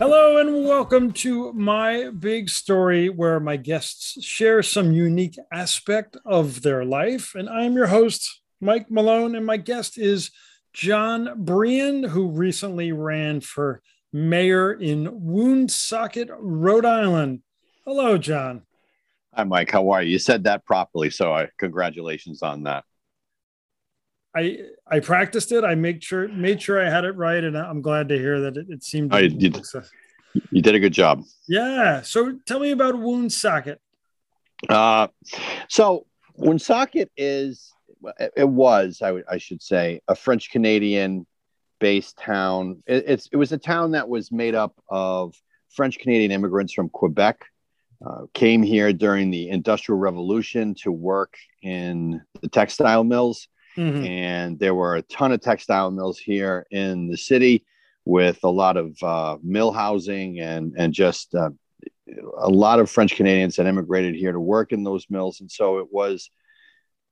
Hello and welcome to my big story where my guests share some unique aspect of their life. And I'm your host, Mike Malone, and my guest is John Brien, who recently ran for mayor in Woonsocket, Rhode Island. Hello, John. Hi, Mike. How are you? You said that properly, so I, congratulations on that. I I practiced it. I made sure made sure I had it right, and I'm glad to hear that it, it seemed. Oh, you, did, you did a good job. Yeah. So tell me about Woonsocket. Uh, so Woonsocket is it was I, I should say a French Canadian based town. It, it's it was a town that was made up of French Canadian immigrants from Quebec. Uh, came here during the Industrial Revolution to work in the textile mills Mm-hmm. And there were a ton of textile mills here in the city with a lot of uh, mill housing and, and just uh, a lot of French Canadians that immigrated here to work in those mills. And so it was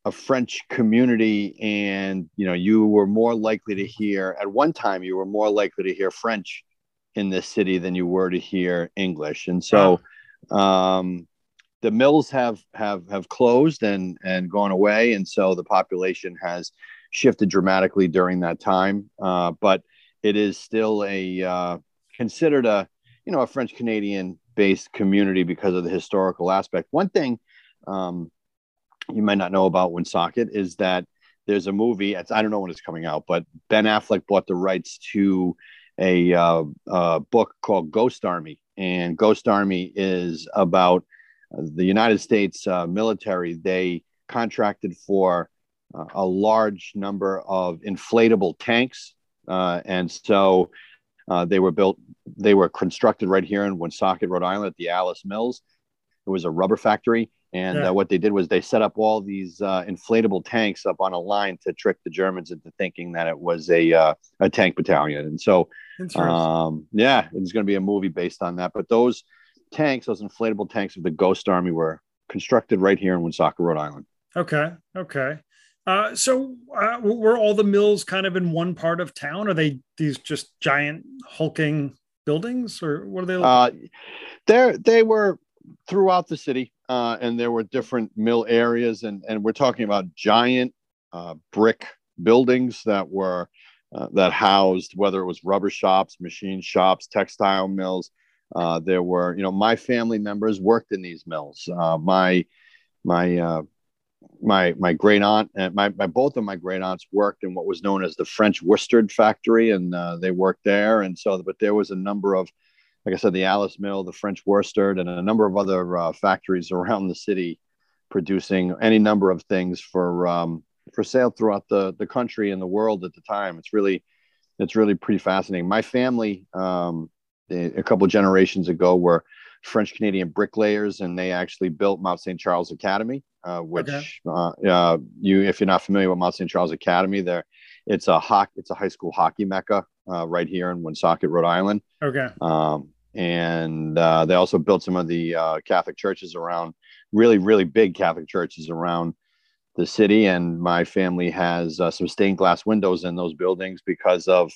a French community. And, you know, you were more likely to hear, at one time, you were more likely to hear French in this city than you were to hear English. And so, um, the mills have have have closed and and gone away, and so the population has shifted dramatically during that time. Uh, but it is still a uh, considered a you know a French Canadian based community because of the historical aspect. One thing um, you might not know about Woonsocket is that there's a movie. I don't know when it's coming out, but Ben Affleck bought the rights to a, uh, a book called Ghost Army, and Ghost Army is about the United States uh, military, they contracted for uh, a large number of inflatable tanks. Uh, and so uh, they were built, they were constructed right here in Woonsocket, Rhode Island at the Alice Mills. It was a rubber factory. And yeah. Uh, what they did was they set up all these uh, inflatable tanks up on a line to trick the Germans into thinking that it was a, a tank battalion. And so, um, yeah, it's going to be a movie based on that. But those, tanks, those inflatable tanks of the Ghost Army, were constructed right here in Woonsocket, Rhode Island. Okay. Okay. Uh, so uh, were all the mills kind of in one part of town? Are they these just giant hulking buildings, or what are they? Uh, there, they were throughout the city, uh, and there were different mill areas, and and we're talking about giant uh, brick buildings that were uh, that housed whether it was rubber shops, machine shops, textile mills, uh, there were, you know, my family members worked in these mills. Uh, my my uh, my my great aunt and my, my both of my great aunts worked in what was known as the French worsted factory, and uh, they worked there. And so, but there was a number of, like I said, the Alice Mill, the French worsted, and a number of other uh, factories around the city producing any number of things for um, for sale throughout the the country and the world at the time. It's really it's really pretty fascinating. My family. Um, a couple generations ago were French Canadian bricklayers, and they actually built Mount St. Charles Academy, uh, which okay. uh, uh, you, if you're not familiar with Mount St. Charles Academy, there, it's a hockey, it's a high school hockey mecca uh, right here in Woonsocket, Rhode Island. Okay. Um, and uh, they also built some of the uh, Catholic churches around, really, really big Catholic churches around the city. And my family has some stained glass windows in those buildings because of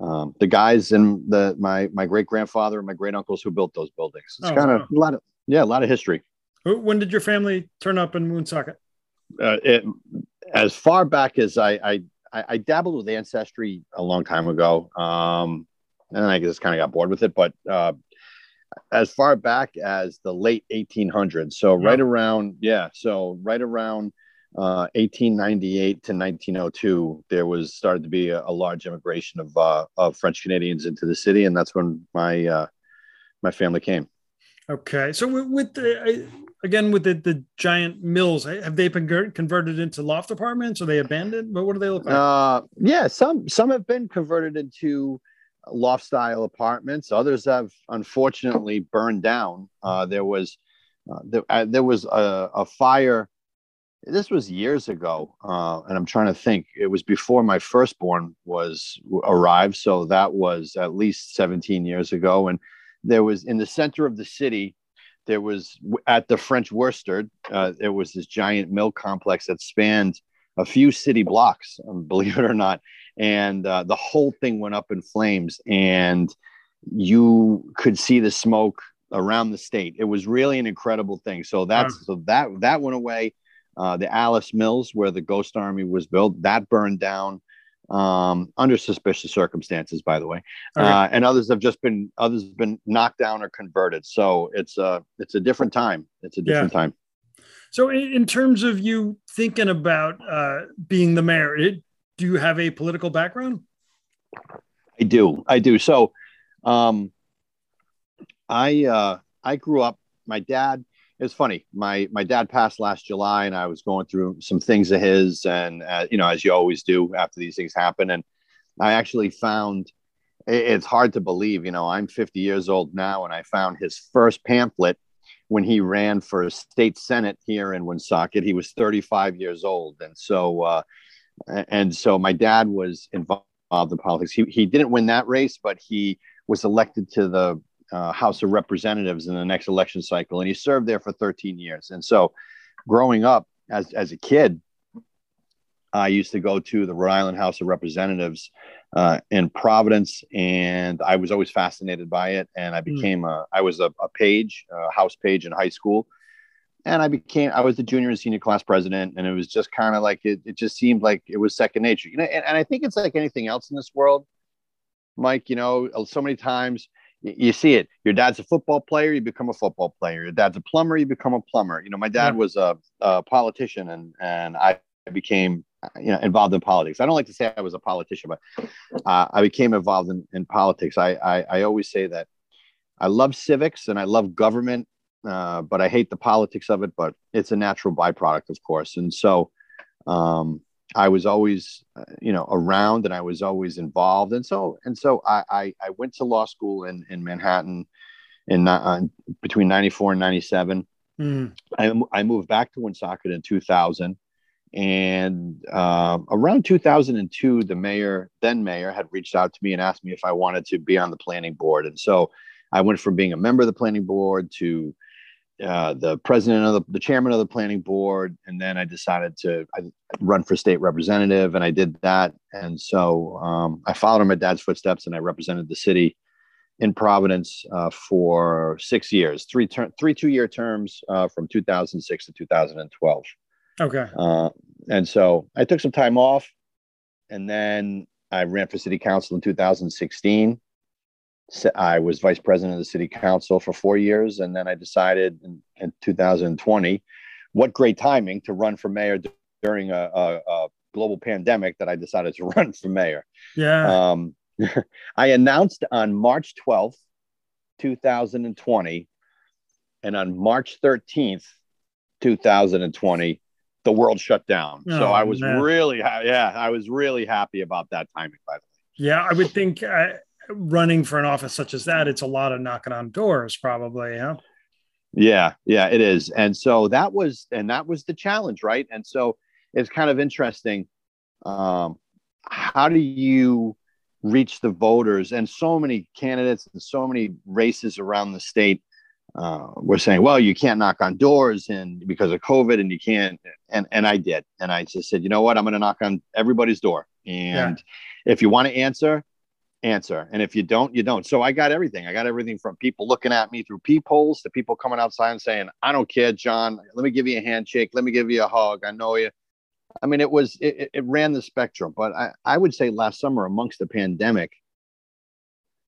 um, the guys and the my my great grandfather and my great uncles who built those buildings. It's oh, kind of wow. a lot of yeah, a lot of history. When did your family turn up in Woonsocket? Uh, it, as far back as I, I I dabbled with ancestry a long time ago, um, and I just kind of got bored with it. But uh, as far back as the late 1800s, so right around yeah, so right around 1898 uh, to 1902, there was started to be a, a large immigration of uh, of French Canadians into the city, and that's when my uh, my family came. Okay, so with the again with the, the giant mills, have they been converted into loft apartments? Are they abandoned? But what do they look like? Uh, yeah, some some have been converted into loft style apartments. Others have unfortunately burned down. Uh, there was uh, there, uh, there was a, a fire this was years ago uh, and i'm trying to think it was before my firstborn was arrived so that was at least 17 years ago and there was in the center of the city there was at the french worsted uh, there was this giant mill complex that spanned a few city blocks um, believe it or not and uh, the whole thing went up in flames and you could see the smoke around the state. It was really an incredible thing. So that's wow. so that that went away. Uh, the Alice Mills, where the Ghost Army was built, that burned down um, under suspicious circumstances, by the way. Uh, and others have just been others have been knocked down or converted. So it's a it's a different time. It's a different yeah. time. So, in, terms of you thinking about uh, being the mayor, it, do you have a political background? I do. I do. So, um, I uh, I grew up. My dad. It's funny. My my dad passed last July, and I was going through some things of his, and uh, you know, as you always do after these things happen. And I actually found it's hard to believe. You know, I'm 50 years old now, and I found his first pamphlet when he ran for state senate here in Woonsocket. He was 35 years old, and so uh, and so my dad was involved in politics. He he didn't win that race, but he was elected to the uh, House of Representatives in the next election cycle, and he served there for 13 years. And so, growing up as as a kid, I used to go to the Rhode Island House of Representatives uh, in Providence, and I was always fascinated by it. And I hmm. became mm. a I was a, a page, a house page in high school, and I became I was the junior and senior class president, and it was just kind of like it. It just seemed like it was second nature, you know. And, and I think it's like anything else in this world, Mike. You know, so many times you see it. Your dad's a football player, you become a football player. Your dad's a plumber, you become a plumber. You know, my dad was a, a, politician, and and I became you know involved in politics. I don't like to say I was a politician, but uh, I became involved in, in politics. I, I, I always say that I love civics and I love government, uh, but I hate the politics of it. But it's a natural byproduct, of course. And so um, I was always uh, you know around and I was always involved. And so and so I I, I went to law school in in Manhattan in uh, between 94 and 97. Mm. I, I moved back to Woonsocket in 2000 and uh, around 2002, the mayor, then mayor, had reached out to me and asked me if I wanted to be on the planning board. And so I went from being a member of the planning board to uh, the president of the, the chairman of the planning board. And then I decided to I run for state representative, and I did that. And so um, I followed in my dad's footsteps, and I represented the city in Providence uh, for six years, three ter- three two year terms uh, from 2006 to 2012. Okay. Uh, and so I took some time off, and then I ran for city council in 2016. I was vice president of the city council for four years, and then I decided in, in 2020, what great timing to run for mayor during a, a, a, global pandemic that I decided to run for mayor. Yeah. Um, I announced on March 12th, 2020, and on March 13th, 2020, the world shut down. Oh, so I was man. really, yeah, I was really happy about that timing. By the way, yeah, I would think uh, running for an office such as that, it's a lot of knocking on doors, probably. Yeah, yeah, yeah, it is. And so that was, and that was the challenge, right? And so it's kind of interesting. Um, how do you reach the voters? And so many candidates and so many races around the state uh, were saying, well, you can't knock on doors and because of COVID and you can't. And, and I did. And I just said, you know what? I'm going to knock on everybody's door. And yeah. if you want to answer, answer. And if you don't, you don't. So I got everything. I got everything from people looking at me through peepholes to people coming outside and saying, I don't care, John. Let me give you a handshake. Let me give you a hug. I know you. I mean, it was, it, it ran the spectrum. But I, I would say last summer, amongst the pandemic,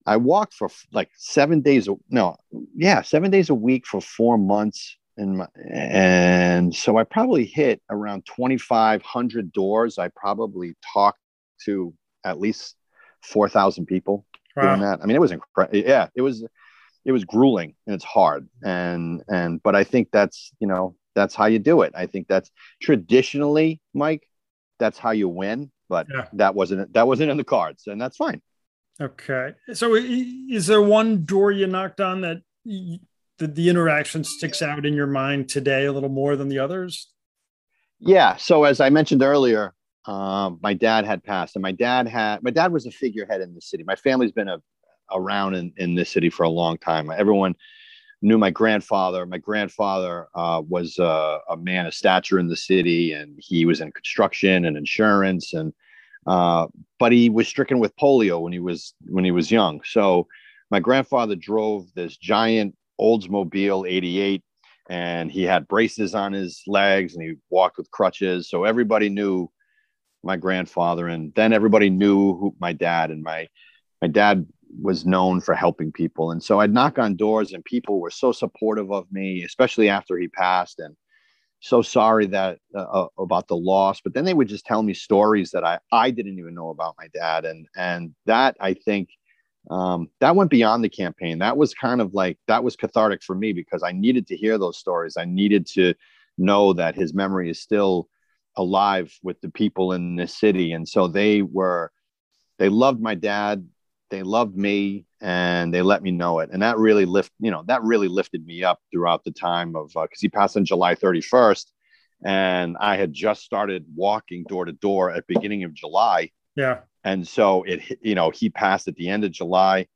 I walked for like seven days. No, yeah, seven days a week for four months. And, my, and so I probably hit around 2,500 doors. I probably talked to at least 4,000 people wow. doing that. I mean, it was incredible. Yeah, it was, it was grueling and it's hard. And, and, but I think that's, you know, that's how you do it. I think that's traditionally, Mike, that's how you win. But yeah. that wasn't, that wasn't in the cards and that's fine. Okay. So is there one door you knocked on that the, the interaction sticks out in your mind today a little more than the others? Yeah. So as I mentioned earlier, um, my dad had passed and my dad had, my dad was a figurehead in the city. My family's been a, around in, in this city for a long time. Everyone knew my grandfather. My grandfather uh, was a, a man of stature in the city and he was in construction and insurance and uh, but he was stricken with polio when he was when he was young. So my grandfather drove this giant Oldsmobile 88 and he had braces on his legs and he walked with crutches. So everybody knew my grandfather and then everybody knew who my dad and my my dad was known for helping people. And so i'd knock on doors and people were so supportive of me especially after he passed and so sorry that uh, uh, about the loss. But then they would just tell me stories that i i didn't even know about my dad. And and that i think um, that went beyond the campaign. That was kind of like that was cathartic for me because i needed to hear those stories. I needed to know that his memory is still alive with the people in this city. And so they were they loved my dad they loved me and they let me know it. And that really lift you know that really lifted me up throughout the time of because uh, he passed on july 31st and i had just started walking door to door at beginning of july. Yeah. And so it you know he passed at the end of july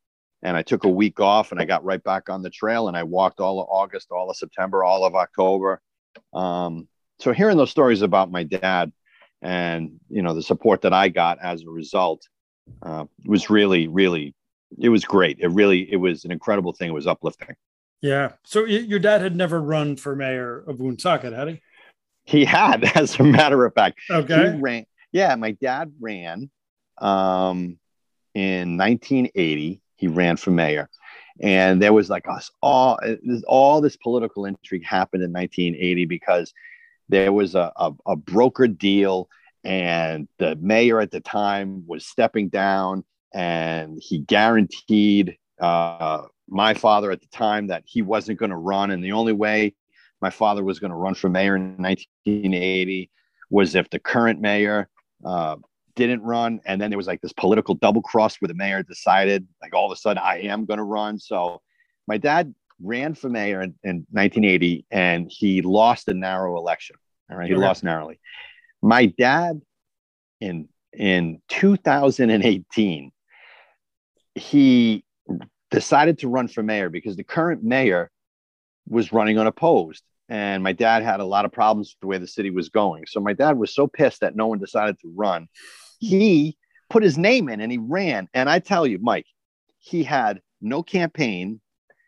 and i took a week off and i got right back on the trail and i walked all of august all of september all of october. Um, so hearing those stories about my dad and you know the support that i got as a result uh, was really, really, it was great. It really, it was an incredible thing. It was uplifting. Yeah. So your dad had never run for mayor of Woonsocket, had he? He had, as a matter of fact. Okay. He ran. Yeah, my dad ran um, in 1980. He ran for mayor, and there was like us all. All this political intrigue happened in 1980 because there was a, a, a broker deal and the mayor at the time was stepping down and he guaranteed uh, my father at the time that he wasn't going to run and the only way my father was going to run for mayor in 1980 was if the current mayor uh, didn't run and then there was like this political double cross where the mayor decided like all of a sudden i am going to run. So my dad ran for mayor in, in 1980 and he lost a narrow election. All right he lost narrowly. My dad in in 2018 he decided to run for mayor because the current mayor was running unopposed and my dad had a lot of problems with the way the city was going. So my dad was so pissed that no one decided to run. He put his name in and he ran. And i tell you mike he had no campaign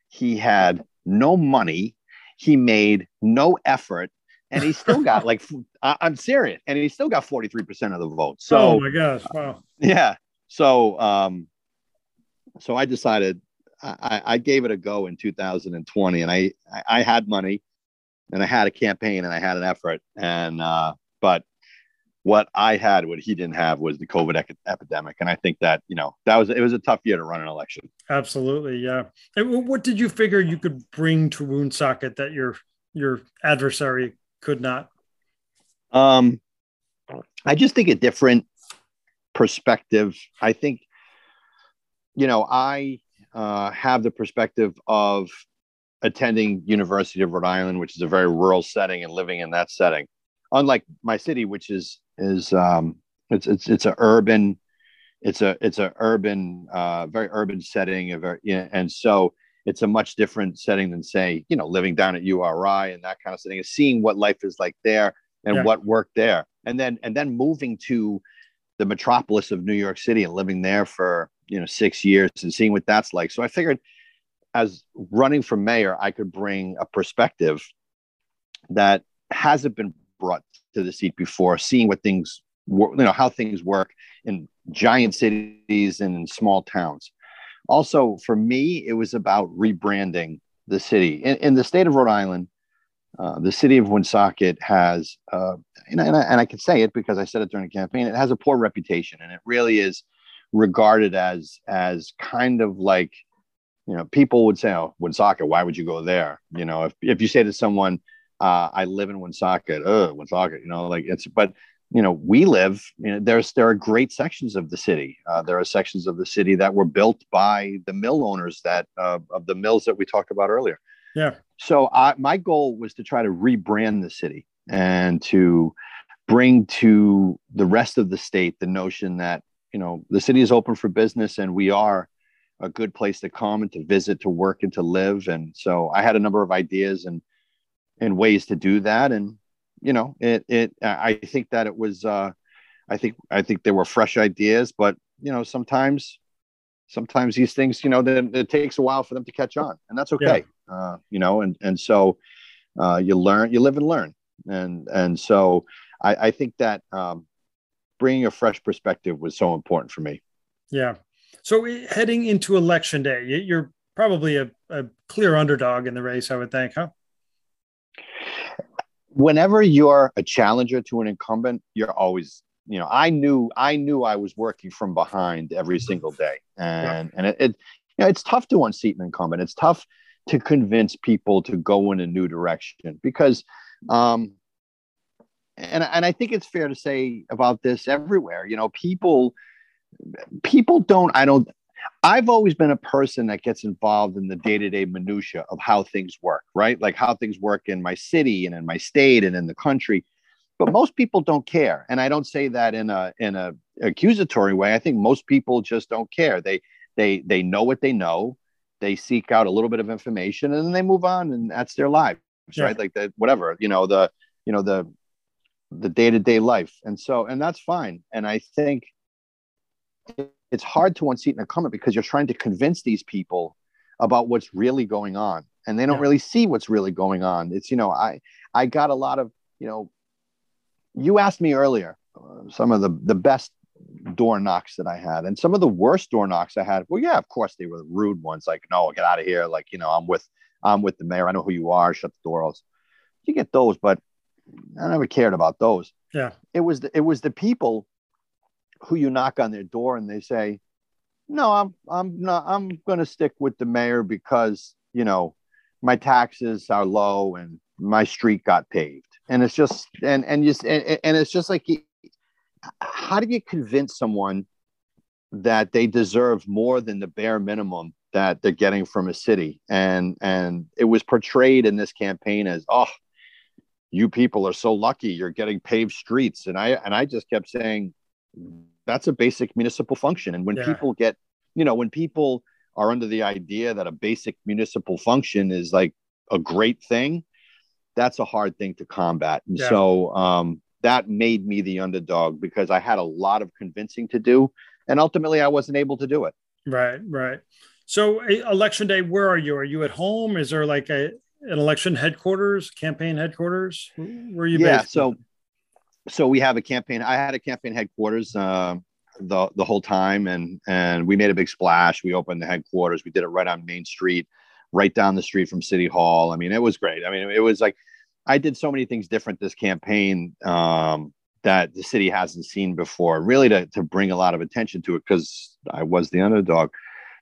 he had no money he made no effort and he still got like I'm serious, and he still got 43 percent of the vote. So oh my gosh, wow, yeah. So um, so I decided I, I gave it a go in 2020, and I I had money, and I had a campaign, and I had an effort, and uh, but what I had, what he didn't have, was the COVID ec- epidemic, and I think that you know that was it was a tough year to run an election. Absolutely, yeah. And what did you figure you could bring to Woonsocket that your your adversary could not? Um, I just think a different perspective. I think, you know, I uh, have the perspective of attending University of Rhode Island, which is a very rural setting, and living in that setting. Unlike my city, which is is um, it's it's it's a urban, it's a it's a urban, uh, very urban setting. A very, know, and so it's a much different setting than say you know living down at URI and that kind of setting. Is seeing what life is like there and yeah. what worked there, and then and then moving to the metropolis of New York City and living there for you know six years and seeing what that's like. So I figured, as running for mayor, I could bring a perspective that hasn't been brought to the seat before, seeing what things you know how things work in giant cities and in small towns. Also for me it was about rebranding the city. In, in the state of rhode island uh, the city of woonsocket has uh, and, and, I, and I can say it because i said it during the campaign it has a poor reputation and it really is regarded as as kind of like you know people would say oh woonsocket why would you go there? You know if, if you say to someone uh, i live in woonsocket. Oh woonsocket you know like it's but you know we live you know there's there are great sections of the city. Uh, there are sections of the city that were built by the mill owners that uh, of the mills that we talked about earlier. Yeah. So I, my goal was to try to rebrand the city and to bring to the rest of the state the notion that you know the city is open for business and we are a good place to come and to visit to work and to live. And so i had a number of ideas and and ways to do that and you know, it it I think that it was uh I think I think there were fresh ideas, but you know, sometimes sometimes these things, you know, then it takes a while for them to catch on, and that's okay. Yeah. Uh, you know, and and so uh, you learn, you live and learn, and and so I, I think that um, bringing a fresh perspective was so important for me. Yeah. So heading into election day, you're probably a, a clear underdog in the race, I would think, huh? Whenever you're a challenger to an incumbent, you're always you know i knew i knew i was working from behind every single day and yeah. and it, it, you know it's tough to unseat an incumbent it's tough to convince people to go in a new direction because um and and i think it's fair to say about this everywhere you know people people don't i don't i've always been a person that gets involved in the day-to-day minutia of how things work right? Like how things work in my city and in my state and in the country. But most people don't care. And i don't say that in a in a accusatory way. I think most people just don't care. They they they know what they know. They seek out a little bit of information and then they move on and that's their lives yeah. right? Like that whatever you know the you know the the day-to-day life. And so and that's fine. And i think it's hard to unseat an incumbent because you're trying to convince these people about what's really going on and they don't yeah. really see what's really going on it's you know i i got a lot of you know you asked me earlier uh, some of the the best door knocks that I had, and some of the worst door knocks I had. Well, yeah, of course they were rude ones, like no, get out of here, like you know, I'm with I'm with the mayor. I know who you are. Shut the door. You get those, but I never cared about those. Yeah, it was the, it was the people who you knock on their door and they say, no, I'm I'm not I'm going to stick with the mayor because you know my taxes are low and my street got paved. And it's just and and just and, and it's just like how do you convince someone that they deserve more than the bare minimum that they're getting from a city? And and it was portrayed in this campaign as oh you people are so lucky you're getting paved streets. And i and i just kept saying that's a basic municipal function and when yeah. people get you know when people are under the idea that a basic municipal function is like a great thing that's a hard thing to combat. And yeah. so um, that made me the underdog because I had a lot of convincing to do. And ultimately, I wasn't able to do it. Right, right. So, election day, where are you? Are you at home? Is there like a an election headquarters, campaign headquarters? Where are you? Yeah, based? so so we have a campaign. I had a campaign headquarters uh, the the whole time, and and we made a big splash. We opened the headquarters. We did it right on Main Street, right down the street from City Hall. I mean, it was great. I mean, it was like I did so many things different this campaign um, that the city hasn't seen before, really to, to bring a lot of attention to it because I was the underdog.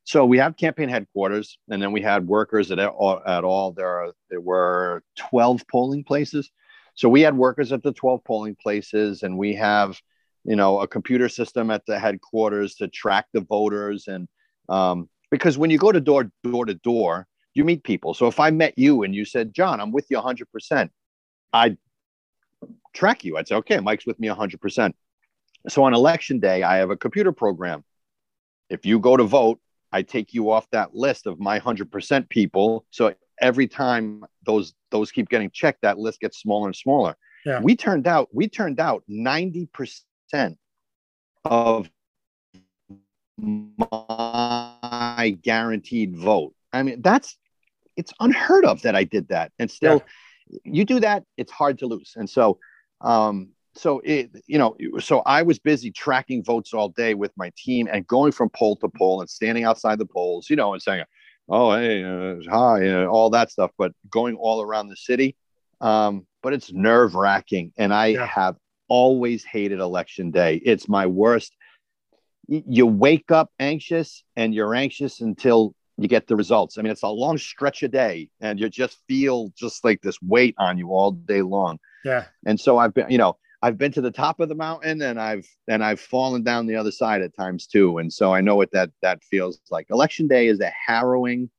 So we have campaign headquarters, and then we had workers at all. At all, there are there were twelve polling places. So we had workers at the twelve polling places, and we have, you know, a computer system at the headquarters to track the voters. And um, because when you go to door door to door, you meet people. So if I met you and you said, John, I'm with you 100%, I'd track you. I'd say, okay, Mike's with me 100%. So on election day, I have a computer program. If you go to vote, I take you off that list of my 100% people. So every time those those keep getting checked, that list gets smaller and smaller. Yeah. We turned out we turned out 90% of my guaranteed vote. I mean, that's it's unheard of that I did that. And still, yeah. you do that, it's hard to lose. And so, um, so it, you know, so I was busy tracking votes all day with my team and going from poll to poll and standing outside the polls, you know, and saying, "Oh, hey, uh, hi," uh, all that stuff. But going all around the city, um, but it's nerve wracking, and I yeah. have always hated election day. It's my worst. You wake up anxious, and you're anxious until you get the results. I mean, it's a long stretch a day, and you just feel just like this weight on you all day long. Yeah. And so I've been, you know, I've been to the top of the mountain, and I've and I've fallen down the other side at times too. And so I know what that that feels like. Election day is a harrowing.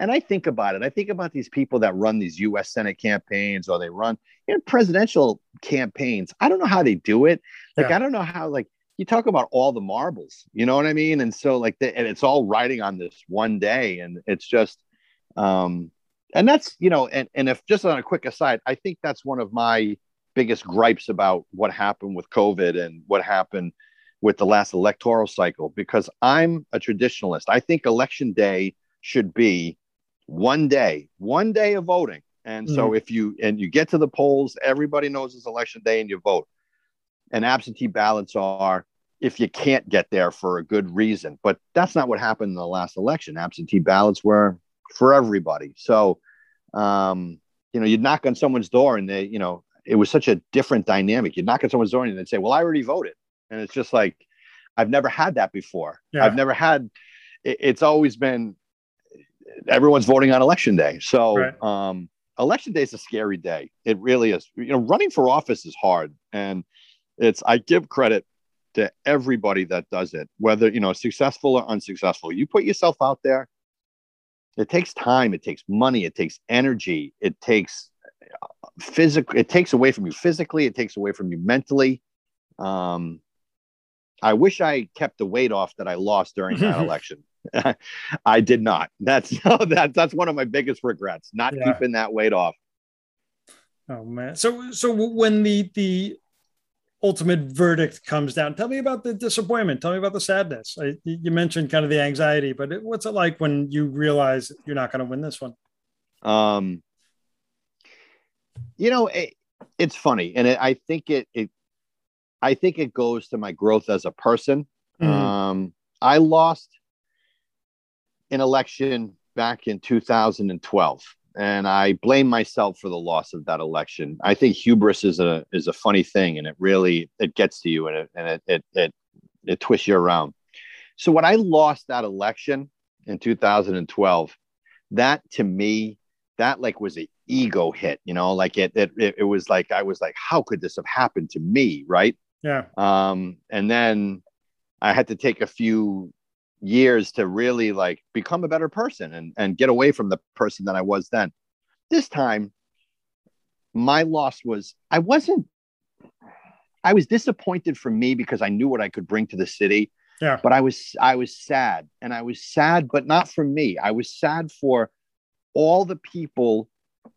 And I think about it. I think about these people that run these U.S. Senate campaigns, or they run you know, presidential campaigns. I don't know how they do it. Like yeah. I don't know how like you talk about all the marbles, you know what I mean? And so like, the, and it's all riding on this one day, and it's just, um, and that's you know, and and if just on a quick aside, I think that's one of my biggest gripes about what happened with COVID and what happened with the last electoral cycle because I'm a traditionalist. I think election day should be one day, one day of voting. And so mm. if you and you get to the polls, everybody knows it's election day and you vote. And absentee ballots are if you can't get there for a good reason. But that's not what happened in the last election. Absentee ballots were for everybody. So um, you know, you'd knock on someone's door and they, you know, it was such a different dynamic. You'd knock on someone's door and they'd say, Well, I already voted. And it's just like, I've never had that before. Yeah. I've never had, it, it's always been everyone's voting on election day. So, right. um, election day is a scary day. It really is. You know, running for office is hard. And it's, I give credit to everybody that does it, whether, you know, successful or unsuccessful. You put yourself out there, it takes time, it takes money, it takes energy, it takes physical, it takes away from you physically, it takes away from you mentally. Um, I wish I kept the weight off that I lost during that election. I did not. That's that, that's one of my biggest regrets, not yeah. keeping that weight off. Oh man. So so when the the ultimate verdict comes down, tell me about the disappointment. Tell me about the sadness. I, you mentioned kind of the anxiety, but it, what's it like when you realize you're not going to win this one? Um, you know, it, it's funny, and it, I think it, it I think it goes to my growth as a person. Mm-hmm. Um, I lost an election back in 2012, and I blame myself for the loss of that election. I think hubris is a is a funny thing, and it really it gets to you, and it and it it it, it twists you around. So when I lost that election in 2012, that to me, that like was a ego hit, you know, like it, it, it was like, I was like, how could this have happened to me? Right. Yeah. Um, and then I had to take a few years to really like become a better person and, and get away from the person that I was then. This time, my loss was I wasn't, I was disappointed for me because I knew what I could bring to the city. Yeah. But I was I was sad. And I was sad, but not for me. I was sad for all the people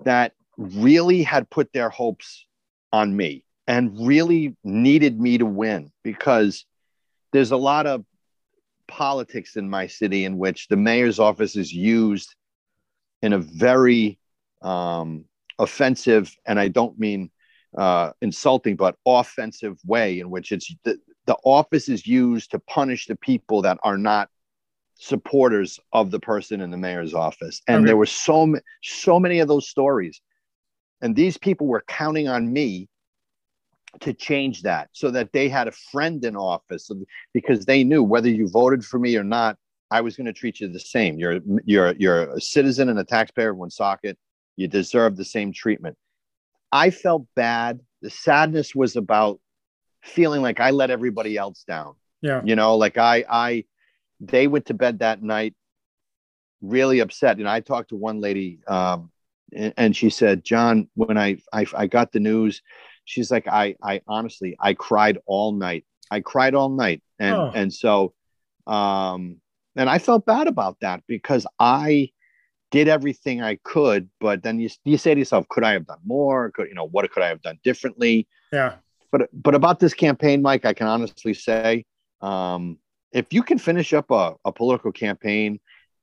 that really had put their hopes on me and really needed me to win because there's a lot of politics in my city in which the mayor's office is used in a very um, offensive, and I don't mean uh, insulting, but offensive way in which it's the, the office is used to punish the people that are not supporters of the person in the mayor's office. And okay. there were so so many of those stories. And these people were counting on me to change that so that they had a friend in office because they knew whether you voted for me or not, I was going to treat you the same. You're you're you're a citizen and a taxpayer of Woonsocket. You deserve the same treatment. I felt bad. The sadness was about feeling like I let everybody else down. Yeah. You know, like I I they went to bed that night really upset. And I talked to one lady, um, and, and, she said, "John, when I, I I got the news, she's like, I I honestly I cried all night. I cried all night, and oh. and so, um, and I felt bad about that because I." did everything I could, but then you you say to yourself, could I have done more? Could you know what could I have done differently? Yeah. But but about this campaign, Mike, I can honestly say, um, if you can finish up a, a political campaign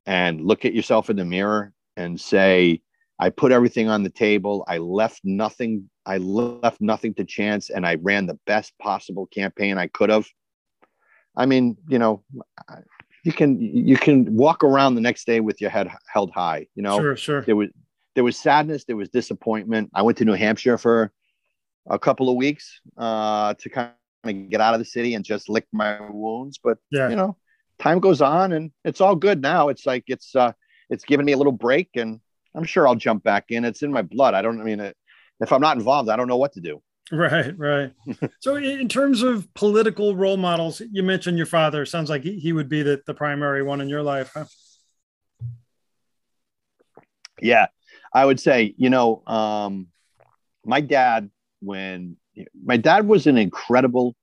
and look at yourself in the mirror and say, I put everything on the table. I left nothing. I left nothing to chance, and I ran the best possible campaign I could have. I mean, you know, you can you can walk around the next day with your head held high. You know, sure, sure. There was there was sadness. There was disappointment. I went to New Hampshire for a couple of weeks uh, to kind to get out of the city and just lick my wounds. But yeah. you know, time goes on and it's all good now. It's like it's uh it's given me a little break and I'm sure I'll jump back in. It's in my blood. I don't I mean it, if I'm not involved, I don't know what to do. Right, right. so in terms of political role models, you mentioned your father. Sounds like he, he would be the, the primary one in your life, huh? Yeah. I would say, you know, um, my dad, when my dad was an incredible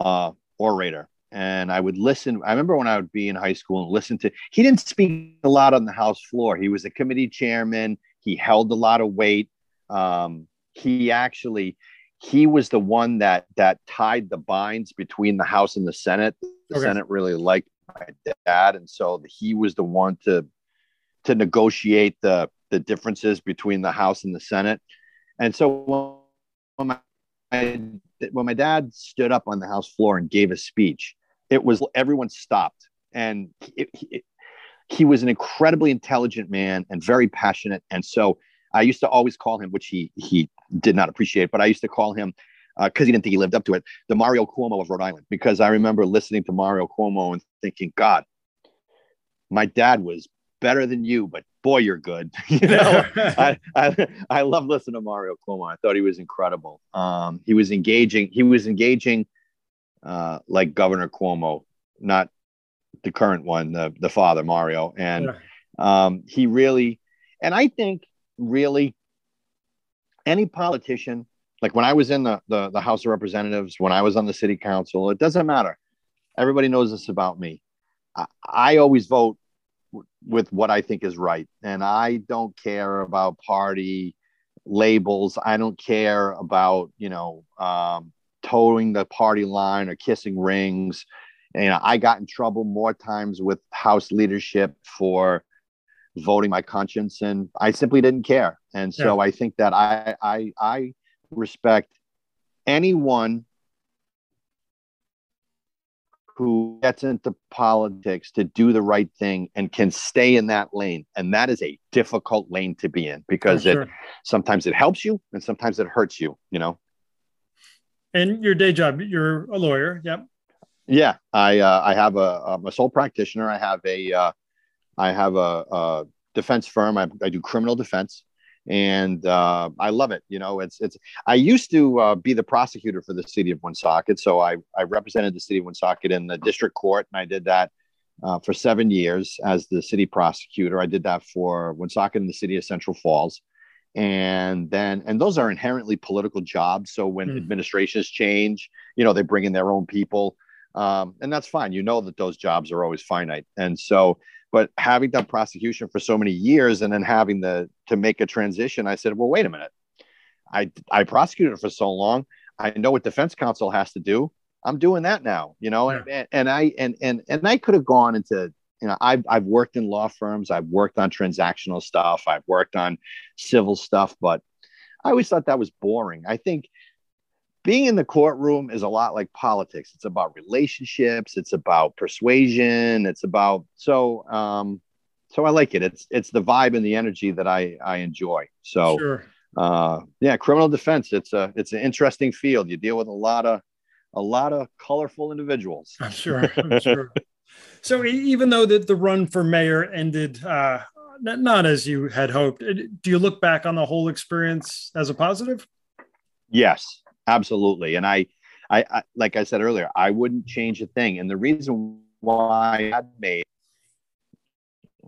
uh, orator and I would listen. I remember when I would be in high school and listen to, he didn't speak a lot on the House floor. He was a committee chairman. He held a lot of weight. Um, he actually, he was the one that that tied the binds between the House and the Senate. The Okay. Senate really liked my dad, and so he was the one to to negotiate the the differences between the House and the Senate. And so when my when my dad stood up on the House floor and gave a speech, it was everyone stopped, and it, it, he was an incredibly intelligent man and very passionate. And so I used to always call him, which he he did not appreciate, but I used to call him uh, because he didn't think he lived up to it, the Mario Cuomo of Rhode Island. Because I remember listening to Mario Cuomo and thinking, God, my dad was better than you, but boy, you're good. you know, I, I I love listening to Mario Cuomo. I thought he was incredible. Um, he was engaging. He was engaging uh, like Governor Cuomo, not the current one, the the father Mario, and Yeah. um, he really. And I think really any politician, like when I was in the, the the House of Representatives, when I was on the City Council, it doesn't matter. Everybody knows this about me. I, I always vote with what I think is right, and I don't care about party labels. I don't care about you know um, toeing the party line or kissing rings. And, you know, I got in trouble more times with House leadership for voting my conscience, and I simply didn't care. And so I think that I I I respect anyone who gets into politics to do the right thing and can stay in that lane. And that is a difficult lane to be in because For it sometimes it helps you and sometimes it hurts you you know? And your day job, you're a lawyer. Yep. yeah i uh, i have a i'm a sole practitioner. I have a uh, i have a, a defense firm. I, I do criminal defense and uh, I love it. You know, it's it's. I used to uh, be the prosecutor for the city of Woonsocket, so I I represented the city of Woonsocket in the district court, and I did that uh, for seven years as the city prosecutor. I did that for Woonsocket and the city of Central Falls, and then and those are inherently political jobs. So when Hmm. administrations change, you know, they bring in their own people, um, and that's fine. You know that those jobs are always finite, and so but having done prosecution for so many years and then having the to make a transition i said well wait a minute. I i prosecuted for so long. I know what defense counsel has to do. I'm doing that now you know and, and, and i and and and i could have gone into you know I've, I've worked in law firms. I've worked on transactional stuff. I've worked on civil stuff but i always thought that was boring. I think being in the courtroom is a lot like politics. It's about relationships. It's about persuasion. It's about so um, so I like it. It's it's the vibe and the energy that I I enjoy. So Sure. uh, yeah, criminal defense. It's a it's an interesting field. You deal with a lot of a lot of colorful individuals. I'm sure. I'm sure. So even though that the run for mayor ended uh, not, not as you had hoped, do you look back on the whole experience as a positive? Yes, absolutely. And I, I, I, like I said earlier, I wouldn't change a thing. And the reason why I made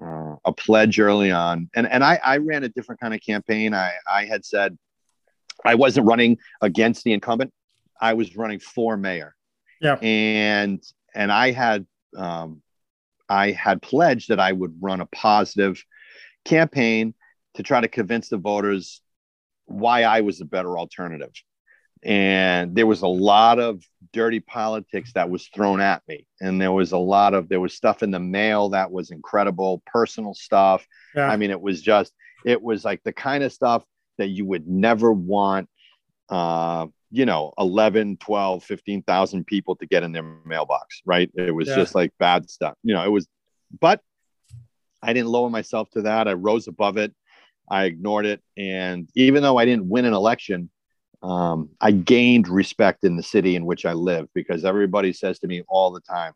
uh, a pledge early on, and and I, I ran a different kind of campaign. I, I had said I wasn't running against the incumbent. I was running for mayor. Yeah. And and I had um, I had pledged that I would run a positive campaign to try to convince the voters why I was a better alternative. And there was a lot of dirty politics that was thrown at me. And there was a lot of, there was stuff in the mail that was incredible, personal stuff. Yeah. I mean, it was just, it was like the kind of stuff that you would never want, uh, you know, 11, 12, 15,000 people to get in their mailbox, right? It was Yeah. just like bad stuff. You know, it was, but I didn't lower myself to that. I rose above it. I ignored it. And even though I didn't win an election, um, I gained respect in the city in which I live because everybody says to me all the time,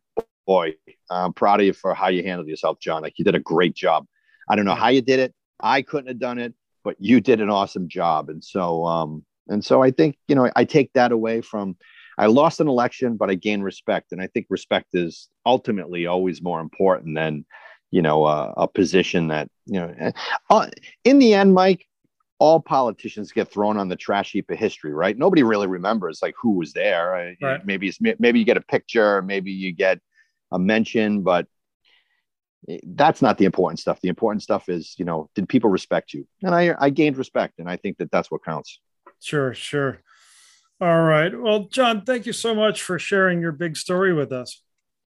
Boy, I'm proud of you for how you handled yourself, John. Like you did a great job. I don't know how you did it. I couldn't have done it, but you did an awesome job. And so, um, and so I think, you know, I take that away from, I lost an election, but I gained respect. And I think respect is ultimately always more important than, you know, uh, a position that, you know, uh, in the end, Mike, all politicians get thrown on the trash heap of history, right? Nobody really remembers like who was there. Right. Maybe it's maybe you get a picture, maybe you get a mention, but that's not the important stuff. The important stuff is, you know, did people respect you? And I I gained respect, and I think that that's what counts. Sure, sure. All right. Well, John, thank you so much for sharing your big story with us.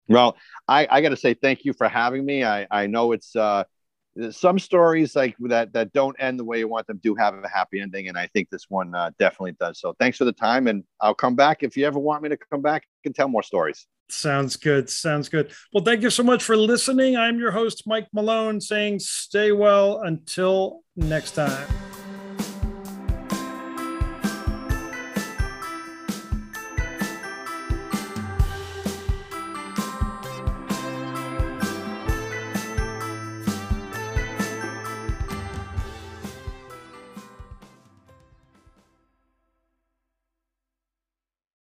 Well, I, I got to say thank you for having me. I, I know it's uh, some stories like that that don't end the way you want them do have a happy ending, and I think this one uh, definitely does. So thanks for the time, and I'll come back if you ever want me to come back and tell more stories. Sounds good. Sounds good. Well, thank you so much for listening. I'm your host, Mike Malone, saying stay well until next time.